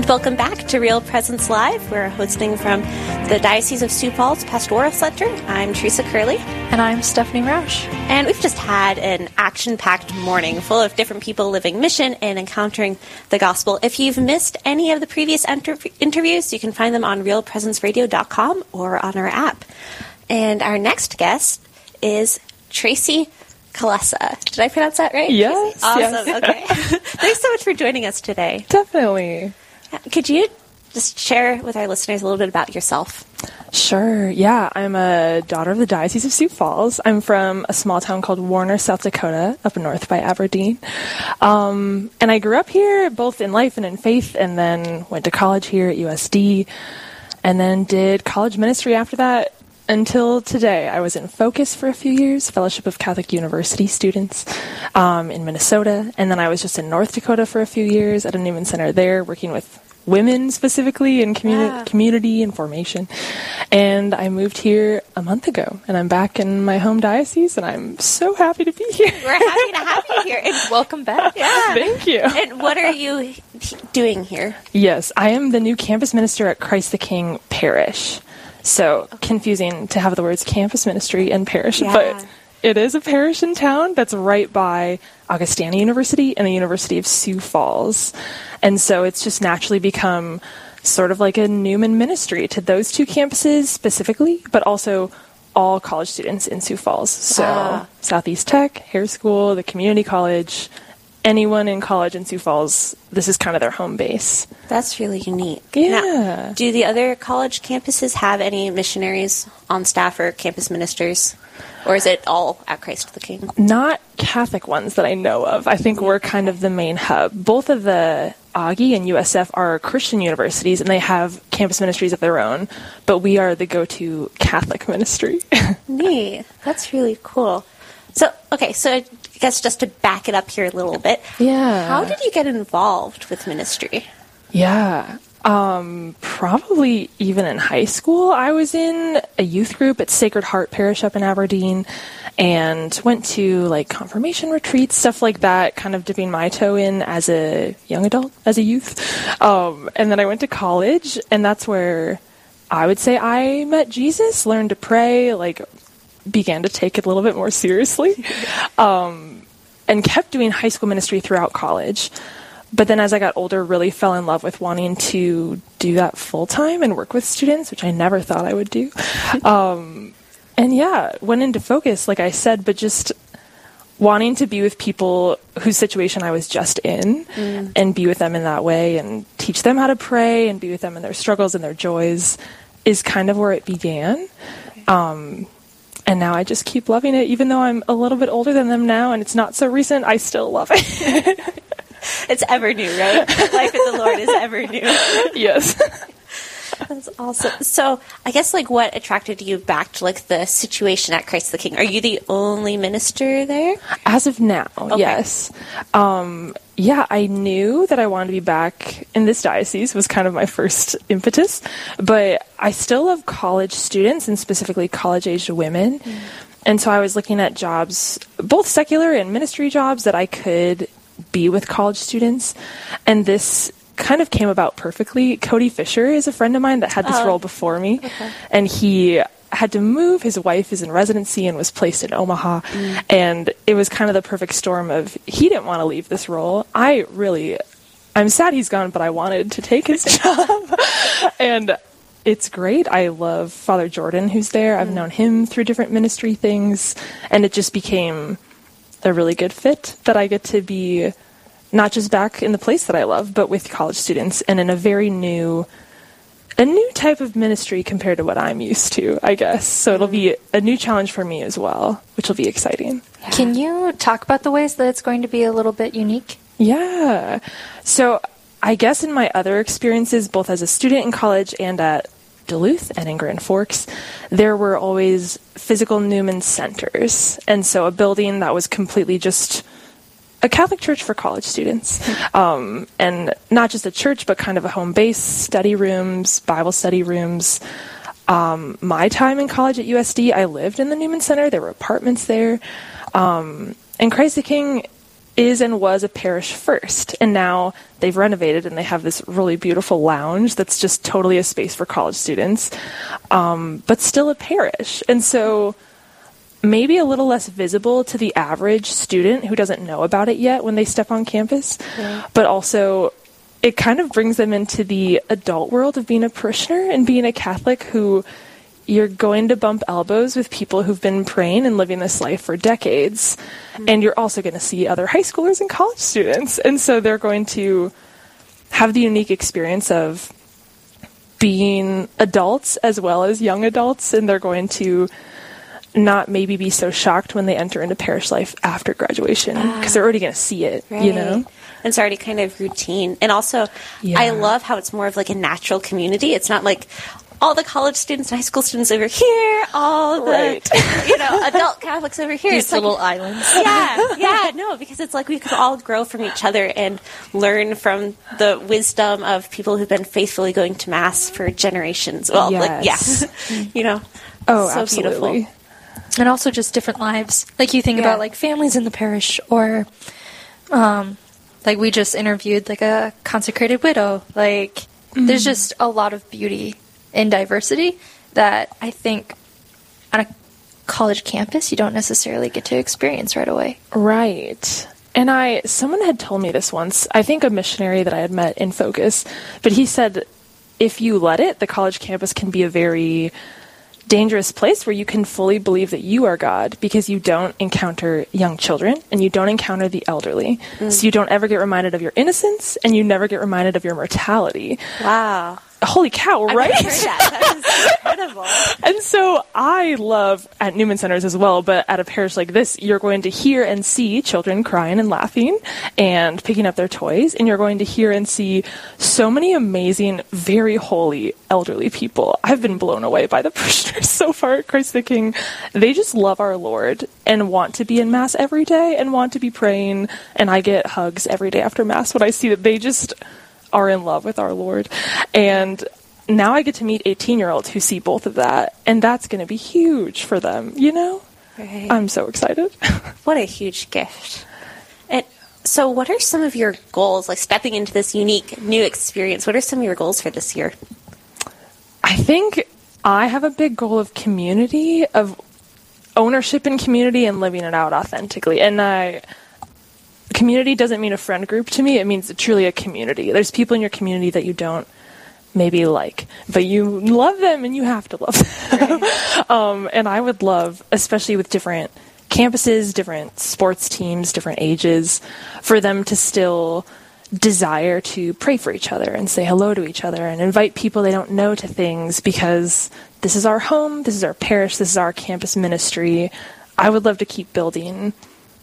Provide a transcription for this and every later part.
And welcome back to Real Presence Live. We're hosting from the Diocese of Sioux Falls Pastoral Center. I'm Teresa Curley. And I'm Stephanie Roush. And we've just had an action packed morning full of different people living mission and encountering the gospel. If you've missed any of the previous inter- interviews, you can find them on realpresenceradio.com or on our app. And our next guest is Tracy Kalesa. Did I pronounce that right? Yes. Awesome. Yes. Okay. Thanks so much for joining us today. Definitely. Could you just share with our listeners a little bit about yourself? Sure. Yeah, I'm a daughter of the Diocese of Sioux Falls. I'm from a small town called Warner, South Dakota, up north by Aberdeen. Um, and I grew up here, both in life and in faith, and then went to college here at USD, and then did college ministry after that until today. I was in Focus for a few years, Fellowship of Catholic University students um, in Minnesota, and then I was just in North Dakota for a few years at a Newman Center there, working with women specifically in communi- Yeah. community and formation. And I moved here a month ago, and I'm back in my home diocese, and I'm so happy to be here. We're happy to have you here. And, Welcome back. yeah. Thank you. And what are you doing here? Yes, I am the new campus minister at Christ the King Parish. So confusing to have the words campus ministry and parish, Yeah. but it is a parish in town that's right by Augustana University and the University of Sioux Falls. And so it's just naturally become sort of like a Newman ministry to those two campuses specifically, but also all college students in Sioux Falls. So Ah. Southeast Tech, Hair School, the community college, anyone in college in Sioux Falls, this is kind of their home base. That's really unique. Yeah. Now, do the other college campuses have any missionaries on staff or campus ministers? Or is it all at Christ the King? Not Catholic ones that I know of. I think we're kind of the main hub. Both of the Augie and USF are Christian universities and they have campus ministries of their own, but we are the go to Catholic ministry. Neat. That's really cool. So, okay, so guess just to back it up here a little bit, Yeah. how did you get involved with ministry? Yeah. Um, probably even in high school, I was in a youth group at Sacred Heart Parish up in Aberdeen and went to like confirmation retreats, stuff like that, kind of dipping my toe in as a young adult, as a youth. Um, and then I went to college, and that's where I would say I met Jesus, learned to pray, like began to take it a little bit more seriously. Um, and kept doing high school ministry throughout college. But then as I got older, really fell in love with wanting to do that full time and work with students, which I never thought I would do. um, and yeah, went into focus, like I said, but just wanting to be with people whose situation I was just in and be with them in that way and teach them how to pray and be with them in their struggles and their joys is kind of where it began. Um, and now I just keep loving it, even though I'm a little bit older than them now and it's not so recent. I still love it. It's ever new, right? Life in the Lord is ever new. yes. That's awesome. So, I guess like what attracted you back to like the situation at Christ the King? Are you the only minister there? As of now, yes. Um, yeah, I knew that I wanted to be back in this diocese was kind of my first impetus, but I still love college students and specifically college-aged women. Mm. And so I was looking at jobs, both secular and ministry jobs that I could be with college students. And this kind of came about perfectly. Cody Fisher is a friend of mine that had this Oh. role before me, and he had to move. His wife is in residency and was placed in Omaha, and it was kind of the perfect storm of he didn't want to leave this role. I really, I'm sad he's gone, but I wanted to take his job, and it's great. I love Father Jordan, who's there. I've mm. known him through different ministry things, and it just became a really good fit that I get to be not just back in the place that I love, but with college students and in a very new a new type of ministry compared to what I'm used to, I guess. So it'll be a new challenge for me as well, which will be exciting. Can you talk about the ways that it's going to be a little bit unique? Yeah. So I guess in my other experiences, both as a student in college and at Duluth and in Grand Forks, there were always physical Newman centers. And so a building that was completely just a Catholic church for college students, um, and not just a church, but kind of a home base, study rooms, Bible study rooms. Um, my time in college at USD, I lived in the Newman Center. There were apartments there, um, and Christ the King is and was a parish first, and now they've renovated and they have this really beautiful lounge that's just totally a space for college students, um, but still a parish, and so maybe a little less visible to the average student who doesn't know about it yet when they step on campus, but also it kind of brings them into the adult world of being a parishioner and being a Catholic who you're going to bump elbows with people who've been praying and living this life for decades. Mm-hmm. And you're also going to see other high schoolers and college students. And so they're going to have the unique experience of being adults as well as young adults. And they're going to not maybe be so shocked when they enter into parish life after graduation because they're ah. already going to see it, you know? Right. It's already kind of routine. And also, Yeah. I love how it's more of like a natural community. It's not like all the college students and high school students over here, all the, Right. you know, adult Catholics over here. These It's like- little islands. yeah, yeah, no, because it's like we could all grow from each other and learn from the wisdom of people who've been faithfully going to mass for generations. Well, like, Yes. yeah, you know. Oh, so absolutely. beautiful. And also just different lives. Like you think Yeah. about like families in the parish, or um, like we just interviewed like a consecrated widow. Like there's just a lot of beauty in diversity that I think on a college campus you don't necessarily get to experience right away. Right. And I, someone had told me this once. I think a missionary that I had met in Focus, but he said if you let it, the college campus can be a very dangerous place where you can fully believe that you are God because you don't encounter young children and you don't encounter the elderly. Mm. So you don't ever get reminded of your innocence and you never get reminded of your mortality. Wow. Holy cow, right? that. Incredible. And so I love at Newman Centers as well, but at a parish like this, you're going to hear and see children crying and laughing and picking up their toys, and you're going to hear and see so many amazing, very holy elderly people. I've been blown away by the parishioners so far at Christ the King. They just love our Lord and want to be in Mass every day and want to be praying, and I get hugs every day after Mass when I see that they just are in love with our Lord. And now I get to meet 18 year olds who see both of that, and that's going to be huge for them, you know? Right. I'm so excited. What a huge gift. And so, what are some of your goals, like stepping into this unique new experience? What are some of your goals for this year? I think I have a big goal of community, of ownership in community and living it out authentically. And I, community doesn't mean a friend group to me, it means truly a community. There's people in your community that you don't maybe like, but you love them and you have to love them. um, and I would love, especially with different campuses, different sports teams, different ages, for them to still desire to pray for each other and say hello to each other and invite people they don't know to things because this is our home, this is our parish, this is our campus ministry. I would love to keep building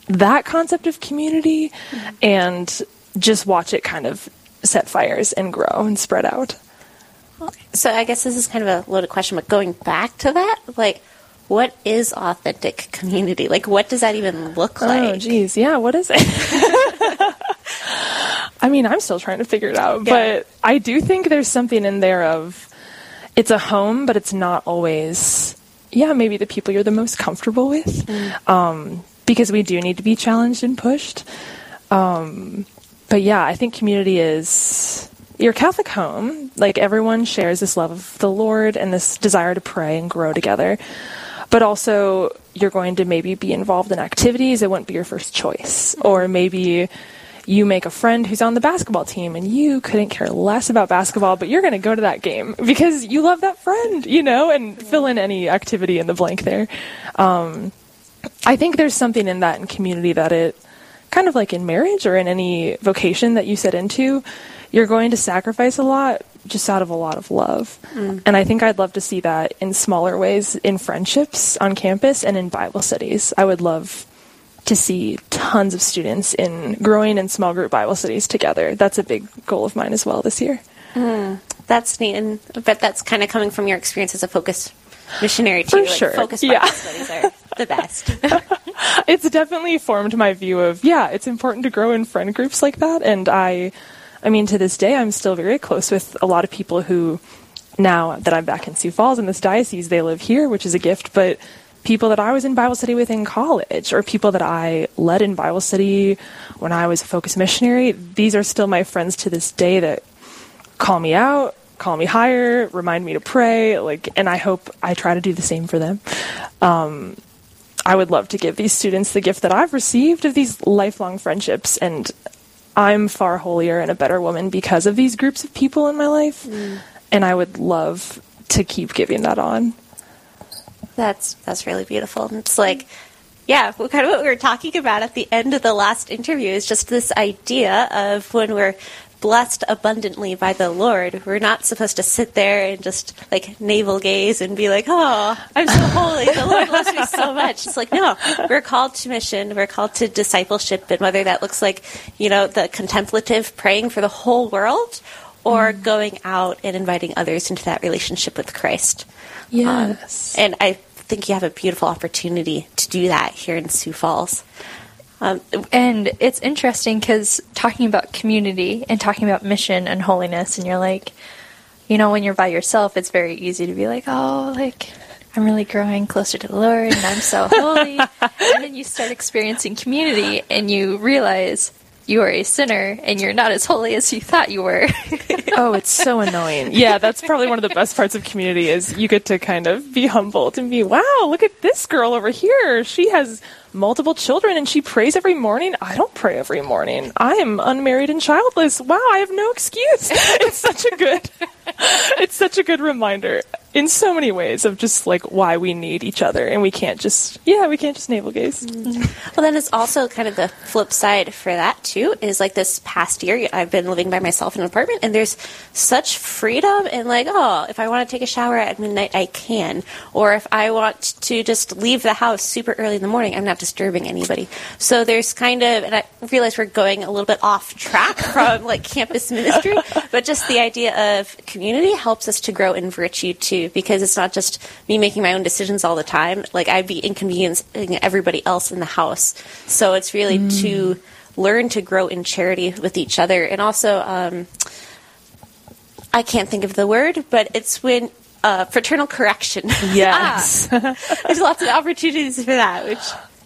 that concept of community and just watch it kind of set fires and grow and spread out. So, I guess this is kind of a loaded question, but going back to that, like, what is authentic community? Like, what does that even look like? Oh, like? geez. Yeah, what is it? I mean, I'm still trying to figure it out, Yeah. but I do think there's something in there of it's a home, but it's not always, yeah, maybe the people you're the most comfortable with. Um, because we do need to be challenged and pushed. Um, but yeah, I think community is your Catholic home. Like everyone shares this love of the Lord and this desire to pray and grow together. But also, you're going to maybe be involved in activities that wouldn't be your first choice. Or maybe you make a friend who's on the basketball team and you couldn't care less about basketball, but you're going to go to that game because you love that friend, you know, and fill in any activity in the blank there. Um, I think there's something in that in community that it kind of like in marriage or in any vocation that you set into, you're going to sacrifice a lot just out of a lot of love. Mm. And I think I'd love to see that in smaller ways in friendships on campus and in Bible studies. I would love to see tons of students in growing in small group Bible studies together. That's a big goal of mine as well this year. Mm. That's neat, and I bet that's kind of coming from your experience as a focus missionary too. For like sure, Focus yeah. Bible studies are the best. it's definitely formed my view of yeah, it's important to grow in friend groups like that, and I, I mean, to this day, I'm still very close with a lot of people who, now that I'm back in Sioux Falls in this diocese, they live here, which is a gift, but people that I was in Bible study with in college or people that I led in Bible study when I was a focus missionary, these are still my friends to this day that call me out, call me higher, remind me to pray, like and I hope I try to do the same for them. Um, I would love to give these students the gift that I've received of these lifelong friendships and I'm far holier and a better woman because of these groups of people in my life. Mm. And I would love to keep giving that on. That's that's really beautiful. It's like, yeah, kind of what we were talking about at the end of the last interview is just this idea of when we're blessed abundantly by the Lord, we're not supposed to sit there and just like navel gaze and be like, "Oh, I'm so holy. The Lord loves me so much." It's like, no, we're called to mission. We're called to discipleship, and whether that looks like, you know, the contemplative praying for the whole world, or mm. going out and inviting others into that relationship with Christ. Yes, um, and I think you have a beautiful opportunity to do that here in Sioux Falls. Um, and it's interesting because talking about community and talking about mission and holiness, and you're like, you know, when you're by yourself, it's very easy to be like, oh, like, I'm really growing closer to the Lord and I'm so holy. and then you start experiencing community and you realize you are a sinner and you're not as holy as you thought you were. oh, it's so annoying. Yeah, that's probably one of the best parts of community is you get to kind of be humbled and be, wow, look at this girl over here. She has multiple children and she prays every morning. I don't pray every morning. I am unmarried and childless. Wow, I have no excuse. It's such a good it's such a good reminder in so many ways of just like why we need each other and we can't just yeah, we can't just navel gaze. Mm-hmm. Well, then it's also kind of the flip side for that too is like this past year I've been living by myself in an apartment and there's such freedom and like, oh, if I want to take a shower at midnight I can or if I want to just leave the house super early in the morning, I'm not disturbing anybody. So there's kind of, and I realize we're going a little bit off track from like campus ministry, but just the idea of community helps us to grow in virtue too, because it's not just me making my own decisions all the time. Like I'd be inconveniencing everybody else in the house. So it's really mm. to learn to grow in charity with each other, and also. Um, I can't think of the word, but it's when uh, fraternal correction. Yes. ah, there's lots of opportunities for that, which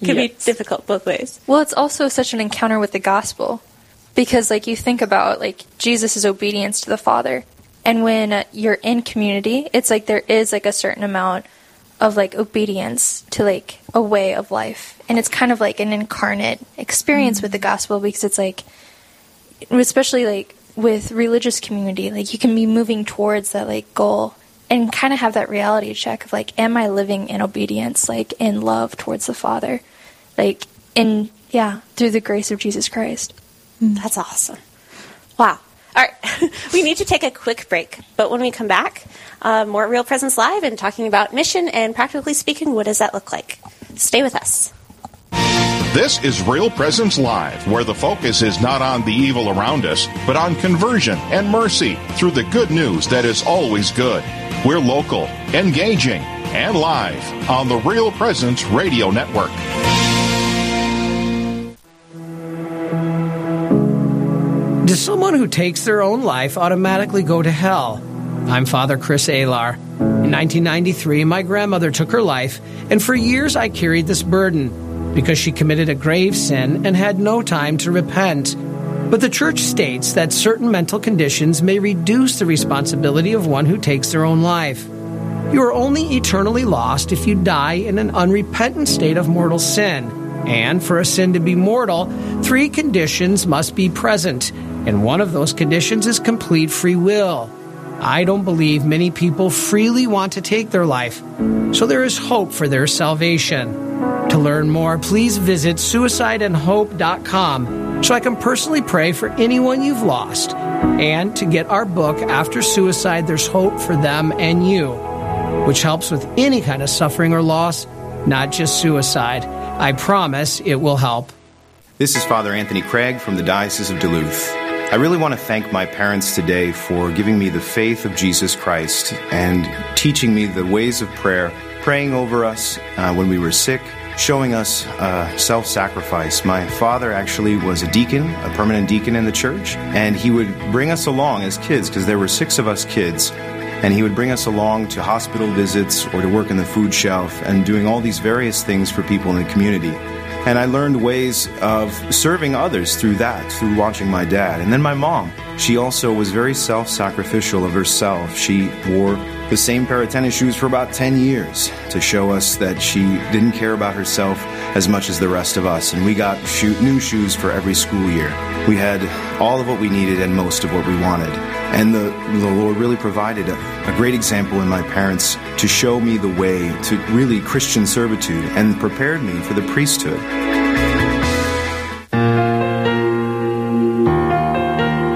can yes. be difficult both ways. Well, it's also such an encounter with the gospel because, like, you think about like Jesus' obedience to the Father, and when you're in community, it's like there is like a certain amount of like obedience to like a way of life, and it's kind of like an incarnate experience mm-hmm. with the gospel because it's like, especially like with religious community, like you can be moving towards that like goal and kind of have that reality check of like, am I living in obedience, like in love towards the Father? like in yeah through the grace of jesus christ mm. that's awesome wow all right we need to take a quick break but when we come back uh, more real presence live and talking about mission and practically speaking what does that look like stay with us this is Real Presence Live, where the focus is not on the evil around us, but on conversion and mercy through the good news that is always good. We're local, engaging, and live on the Real Presence Radio Network. Does someone who takes their own life automatically go to hell? I'm Father Chris Alar. In 1993, my grandmother took her life, and for years I carried this burden because she committed a grave sin and had no time to repent. But the church states that certain mental conditions may reduce the responsibility of one who takes their own life. You are only eternally lost if you die in an unrepentant state of mortal sin. And for a sin to be mortal, three conditions must be present and one of those conditions is complete free will. I don't believe many people freely want to take their life, so there is hope for their salvation. To learn more, please visit suicideandhope.com so I can personally pray for anyone you've lost. And to get our book, After Suicide, There's Hope for Them and You, which helps with any kind of suffering or loss, not just suicide. I promise it will help. This is Father Anthony Craig from the Diocese of Duluth. I really want to thank my parents today for giving me the faith of Jesus Christ and teaching me the ways of prayer, praying over us uh, when we were sick, showing us uh, self sacrifice. My father actually was a deacon, a permanent deacon in the church, and he would bring us along as kids because there were six of us kids. And he would bring us along to hospital visits or to work in the food shelf and doing all these various things for people in the community. And I learned ways of serving others through that, through watching my dad. And then my mom. She also was very self sacrificial of herself. She wore the same pair of tennis shoes for about 10 years to show us that she didn't care about herself as much as the rest of us. And we got new shoes for every school year. We had all of what we needed and most of what we wanted. And the, the Lord really provided a, a great example in my parents to show me the way to really Christian servitude and prepared me for the priesthood.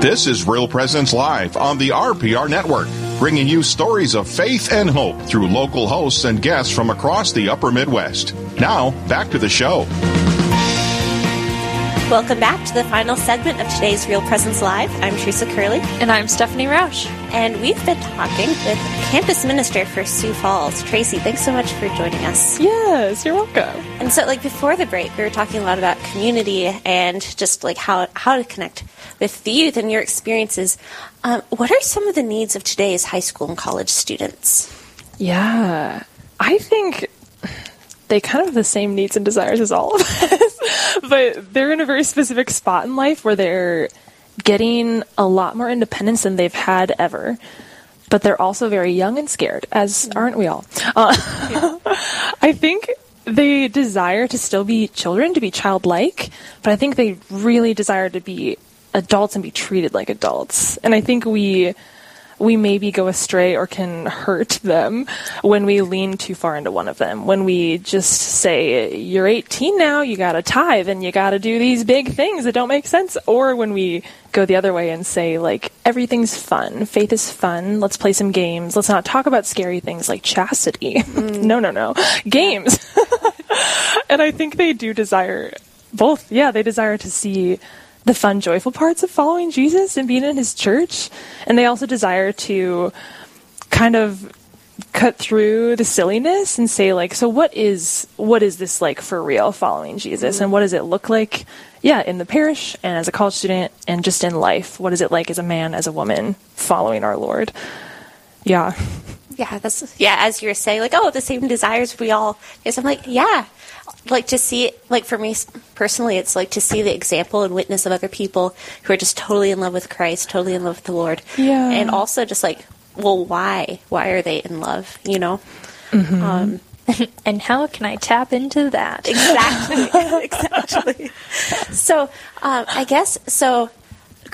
This is Real Presence Live on the RPR Network, bringing you stories of faith and hope through local hosts and guests from across the upper Midwest. Now, back to the show. Welcome back to the final segment of today's Real Presence Live. I'm Teresa Curley. And I'm Stephanie Roush. And we've been talking with campus minister for Sioux Falls, Tracy. Thanks so much for joining us. Yes, you're welcome. And so, like before the break, we were talking a lot about community and just like how how to connect with the youth and your experiences. Um, what are some of the needs of today's high school and college students? Yeah, I think they kind of have the same needs and desires as all of us. but they're in a very specific spot in life where they're getting a lot more independence than they've had ever. But they're also very young and scared, as aren't we all? Uh, I think they desire to still be children, to be childlike, but I think they really desire to be adults and be treated like adults. And I think we we maybe go astray or can hurt them when we lean too far into one of them. When we just say, you're 18 now, you gotta tithe and you gotta do these big things that don't make sense. Or when we go the other way and say, like, everything's fun. Faith is fun. Let's play some games. Let's not talk about scary things like chastity. Mm. no, no, no. Games. and I think they do desire both. Yeah, they desire to see the fun, joyful parts of following Jesus and being in his church. And they also desire to kind of cut through the silliness and say like so what is what is this like for real following jesus? And what does it look like yeah in the parish and as a college student and just in life? What is it like as a man as a woman following our lord? Yeah. Yeah that's yeah as you're saying like oh the same desires we all is i'm like yeah like to see like for me personally it's like to see the example and witness of other people who are just totally in love with christ totally in love with the lord yeah and also just like well why why are they in love you know mm-hmm. um, and how can I tap into that? Exactly, exactly. So, um, I guess so.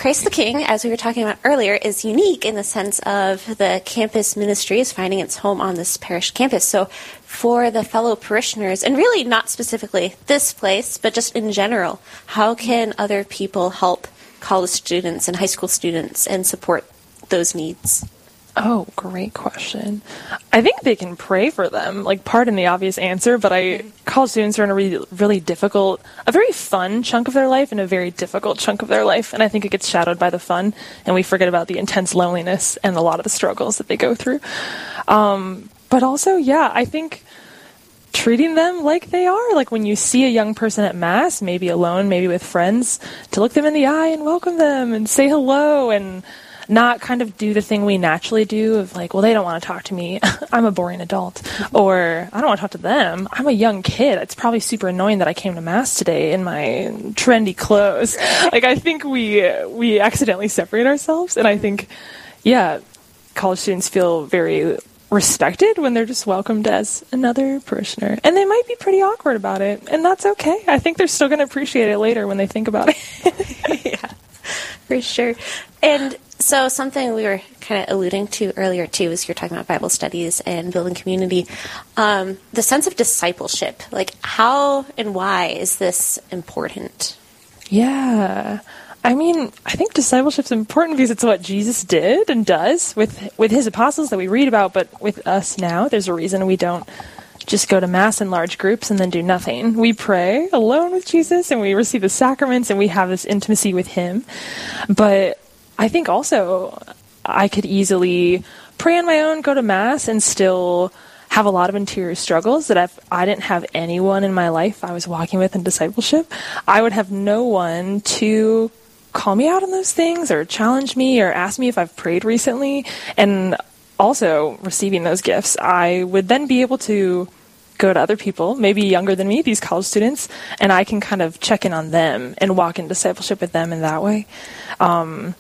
Christ the King, as we were talking about earlier, is unique in the sense of the campus ministry is finding its home on this parish campus. So, for the fellow parishioners, and really not specifically this place, but just in general, how can other people help college students and high school students and support those needs? Oh, great question. I think they can pray for them. Like, pardon the obvious answer, but I college students are in a really, really difficult, a very fun chunk of their life and a very difficult chunk of their life, and I think it gets shadowed by the fun, and we forget about the intense loneliness and a lot of the struggles that they go through. Um, but also, yeah, I think treating them like they are. Like when you see a young person at mass, maybe alone, maybe with friends, to look them in the eye and welcome them and say hello and not kind of do the thing we naturally do of like, well, they don't want to talk to me. I'm a boring adult. Or I don't want to talk to them. I'm a young kid. It's probably super annoying that I came to mass today in my trendy clothes. like I think we we accidentally separate ourselves and I think yeah, college students feel very respected when they're just welcomed as another parishioner. And they might be pretty awkward about it, and that's okay. I think they're still going to appreciate it later when they think about it. yeah, for sure. And so something we were kind of alluding to earlier too is you're talking about Bible studies and building community. Um, the sense of discipleship, like how and why is this important? Yeah. I mean, I think discipleship is important because it's what Jesus did and does with with his apostles that we read about, but with us now, there's a reason we don't just go to mass in large groups and then do nothing. We pray alone with Jesus and we receive the sacraments and we have this intimacy with him. But I think also I could easily pray on my own, go to mass, and still have a lot of interior struggles that if I didn't have anyone in my life I was walking with in discipleship, I would have no one to call me out on those things or challenge me or ask me if I've prayed recently. And also receiving those gifts, I would then be able to go to other people, maybe younger than me, these college students, and I can kind of check in on them and walk in discipleship with them in that way. Um,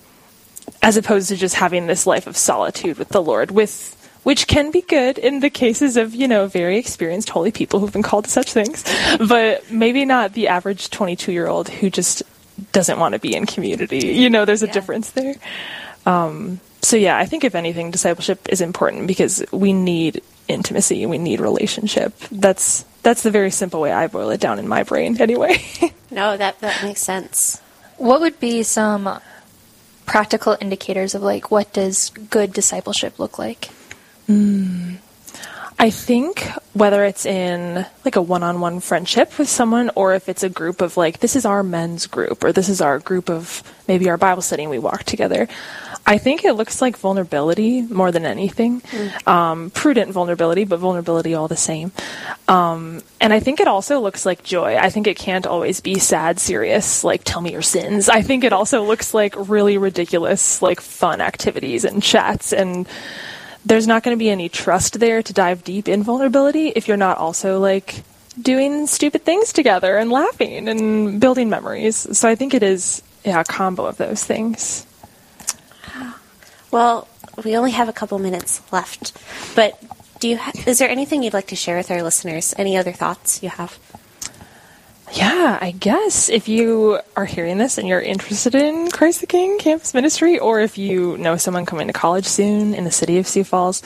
as opposed to just having this life of solitude with the Lord, with which can be good in the cases of you know very experienced holy people who've been called to such things, but maybe not the average 22 year old who just doesn't want to be in community. You know, there's a Yeah. difference there. Um, so yeah, I think if anything, discipleship is important because we need intimacy, we need relationship. That's that's the very simple way I boil it down in my brain, anyway. No, that that makes sense. What would be some practical indicators of like what does good discipleship look like? Hmm. I think whether it's in like a one-on-one friendship with someone or if it's a group of like this is our men's group or this is our group of maybe our Bible study and we walk together. I think it looks like vulnerability more than anything. Um, prudent vulnerability, but vulnerability all the same. Um, and I think it also looks like joy. I think it can't always be sad, serious, like tell me your sins. I think it also looks like really ridiculous, like fun activities and chats and there's not going to be any trust there to dive deep in vulnerability if you're not also like doing stupid things together and laughing and building memories. So I think it is yeah, a combo of those things. Well, we only have a couple minutes left, but do you? Ha- is there anything you'd like to share with our listeners? Any other thoughts you have? Yeah, I guess if you are hearing this and you're interested in Christ the King campus ministry, or if you know someone coming to college soon in the city of Sioux Falls,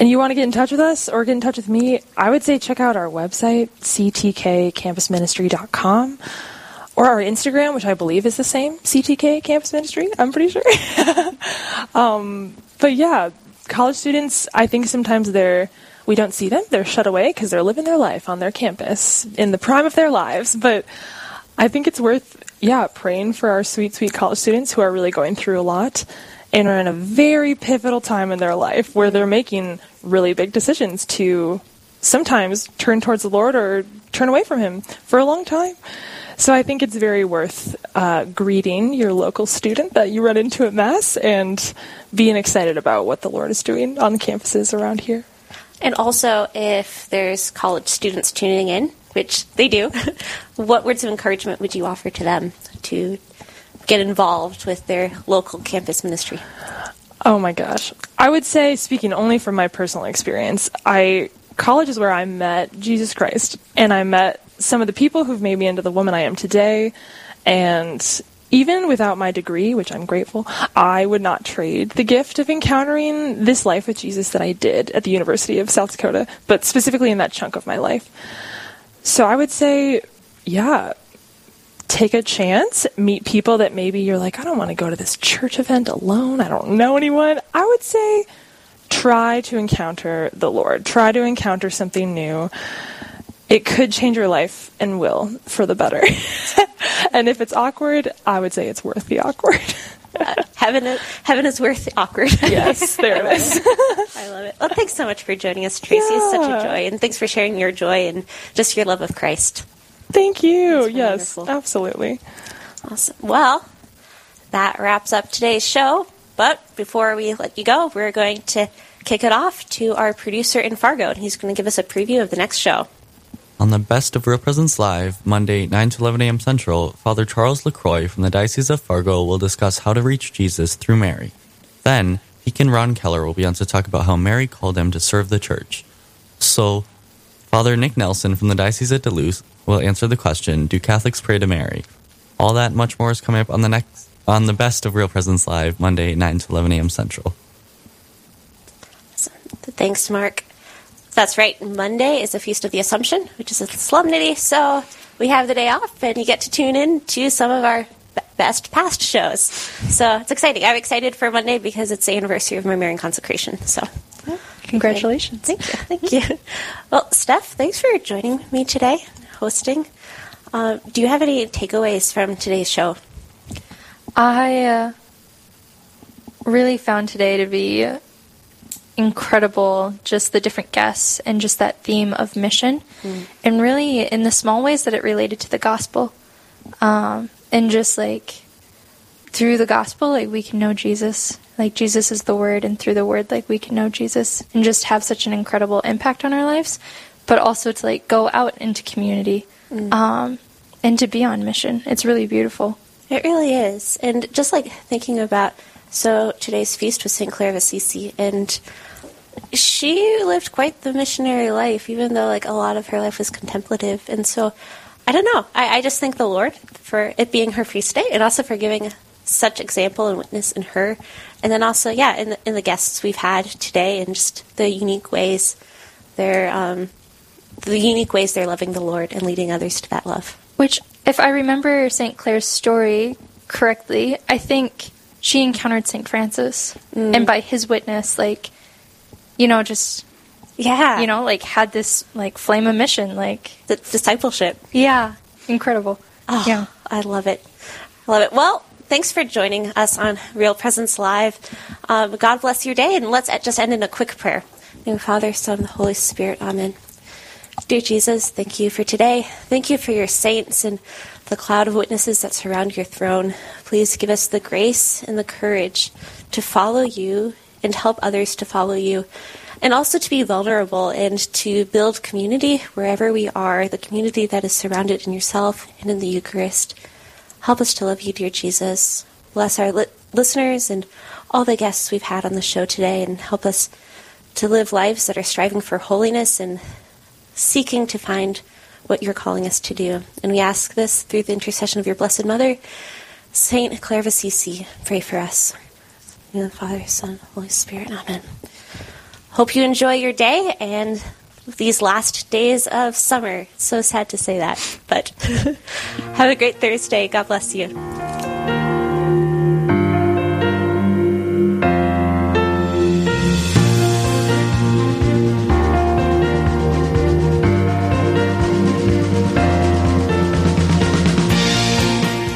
and you want to get in touch with us or get in touch with me, I would say check out our website, ctkcampusministry.com, or our Instagram, which I believe is the same, CTK Campus Ministry, I'm pretty sure. um, but yeah, college students, I think sometimes they're we don't see them. They're shut away because they're living their life on their campus in the prime of their lives. But I think it's worth, yeah, praying for our sweet, sweet college students who are really going through a lot and are in a very pivotal time in their life where they're making really big decisions to sometimes turn towards the Lord or turn away from Him for a long time. So I think it's very worth uh, greeting your local student that you run into at Mass and being excited about what the Lord is doing on the campuses around here. And also, if there's college students tuning in, which they do, what words of encouragement would you offer to them to get involved with their local campus ministry? Oh my gosh. I would say, speaking only from my personal experience, I college is where I met Jesus Christ, and I met some of the people who've made me into the woman I am today. And even without my degree, which I'm grateful, I would not trade the gift of encountering this life with Jesus that I did at the University of South Dakota, but specifically in that chunk of my life. So I would say, yeah, take a chance, meet people that maybe you're like, I don't want to go to this church event alone. I don't know anyone. I would say try to encounter the Lord. Try to encounter something new. It could change your life and will for the better. and if it's awkward, I would say it's worth the awkward. Uh, heaven, is, heaven is worth the awkward. yes, there it is. I love it. Well, thanks so much for joining us, Tracy. It's such a joy, and thanks for sharing your joy and just your love of Christ. Thank you. Yes, wonderful. absolutely. Awesome. Well, that wraps up today's show. But before we let you go, we're going to kick it off to our producer in Fargo, and he's going to give us a preview of the next show. On the Best of Real Presence Live, Monday, 9 to 11 a.m. Central, Father Charles LaCroix from the Diocese of Fargo will discuss how to reach Jesus through Mary. Then, Deacon Ron Keller will be on to talk about how Mary called him to serve the church. So, Father Nick Nelson from the Diocese of Duluth will answer the question, Do Catholics pray to Mary? All that much more is coming up on the next on the Best of Real Presence Live, Monday, 9 to 11 a.m. Central. Thanks, Mark. That's right. Monday is the Feast of the Assumption, which is a solemnity. So we have the day off, and you get to tune in to some of our best past shows. So it's exciting. I'm excited for Monday because it's the anniversary of my Marian consecration. So Congratulations. Thank you. Thank you. Well, Steph, thanks for joining me today, hosting. Uh, do you have any takeaways from today's show? I uh, really found today to be incredible just the different guests and just that theme of mission. And really in the small ways that it related to the gospel um, and just like through the gospel like we can know jesus. Like jesus is the word and through the word like we can know jesus and just have such an incredible impact on our lives but also to like go out into community um, and to be on mission. It's really beautiful It really is. And just like thinking about, so today's feast was St. Clare of Assisi, and she lived quite the missionary life, even though like a lot of her life was contemplative. And so, I don't know. I, I just thank the Lord for it being her feast day, and also for giving such example and witness in her, and then also, yeah, in the, in the guests we've had today, and just the unique ways they're, um, the unique ways they're loving the Lord and leading others to that love. Which, if I remember St. Clare's story correctly, I think she encountered St. Francis. And by his witness, like, you know, just, Yeah, you know, like had this, like, flame of mission. Like, the discipleship. yeah, incredible. Oh, Yeah. I love it. I love it. Well, thanks for joining us on Real Presence Live. Um, God bless your day, and let's just end in a quick prayer. In the name of the Father, Son, and the Holy Spirit. Amen. Dear Jesus, thank you for today. Thank you for your saints and the cloud of witnesses that surround your throne. Please give us the grace and the courage to follow you and help others to follow you, and also to be vulnerable and to build community wherever we are, the community that is surrounded in yourself and in the Eucharist. Help us to love you, dear Jesus. Bless our li- listeners and all the guests we've had on the show today, and help us to live lives that are striving for holiness and seeking to find what you're calling us to do. And we ask this through the intercession of your Blessed Mother, Saint Clare of Assisi. Pray for us. In the Father, Son, Holy Spirit. Amen. Hope you enjoy your day and these last days of summer. So sad to say that, but have a great Thursday. God bless you.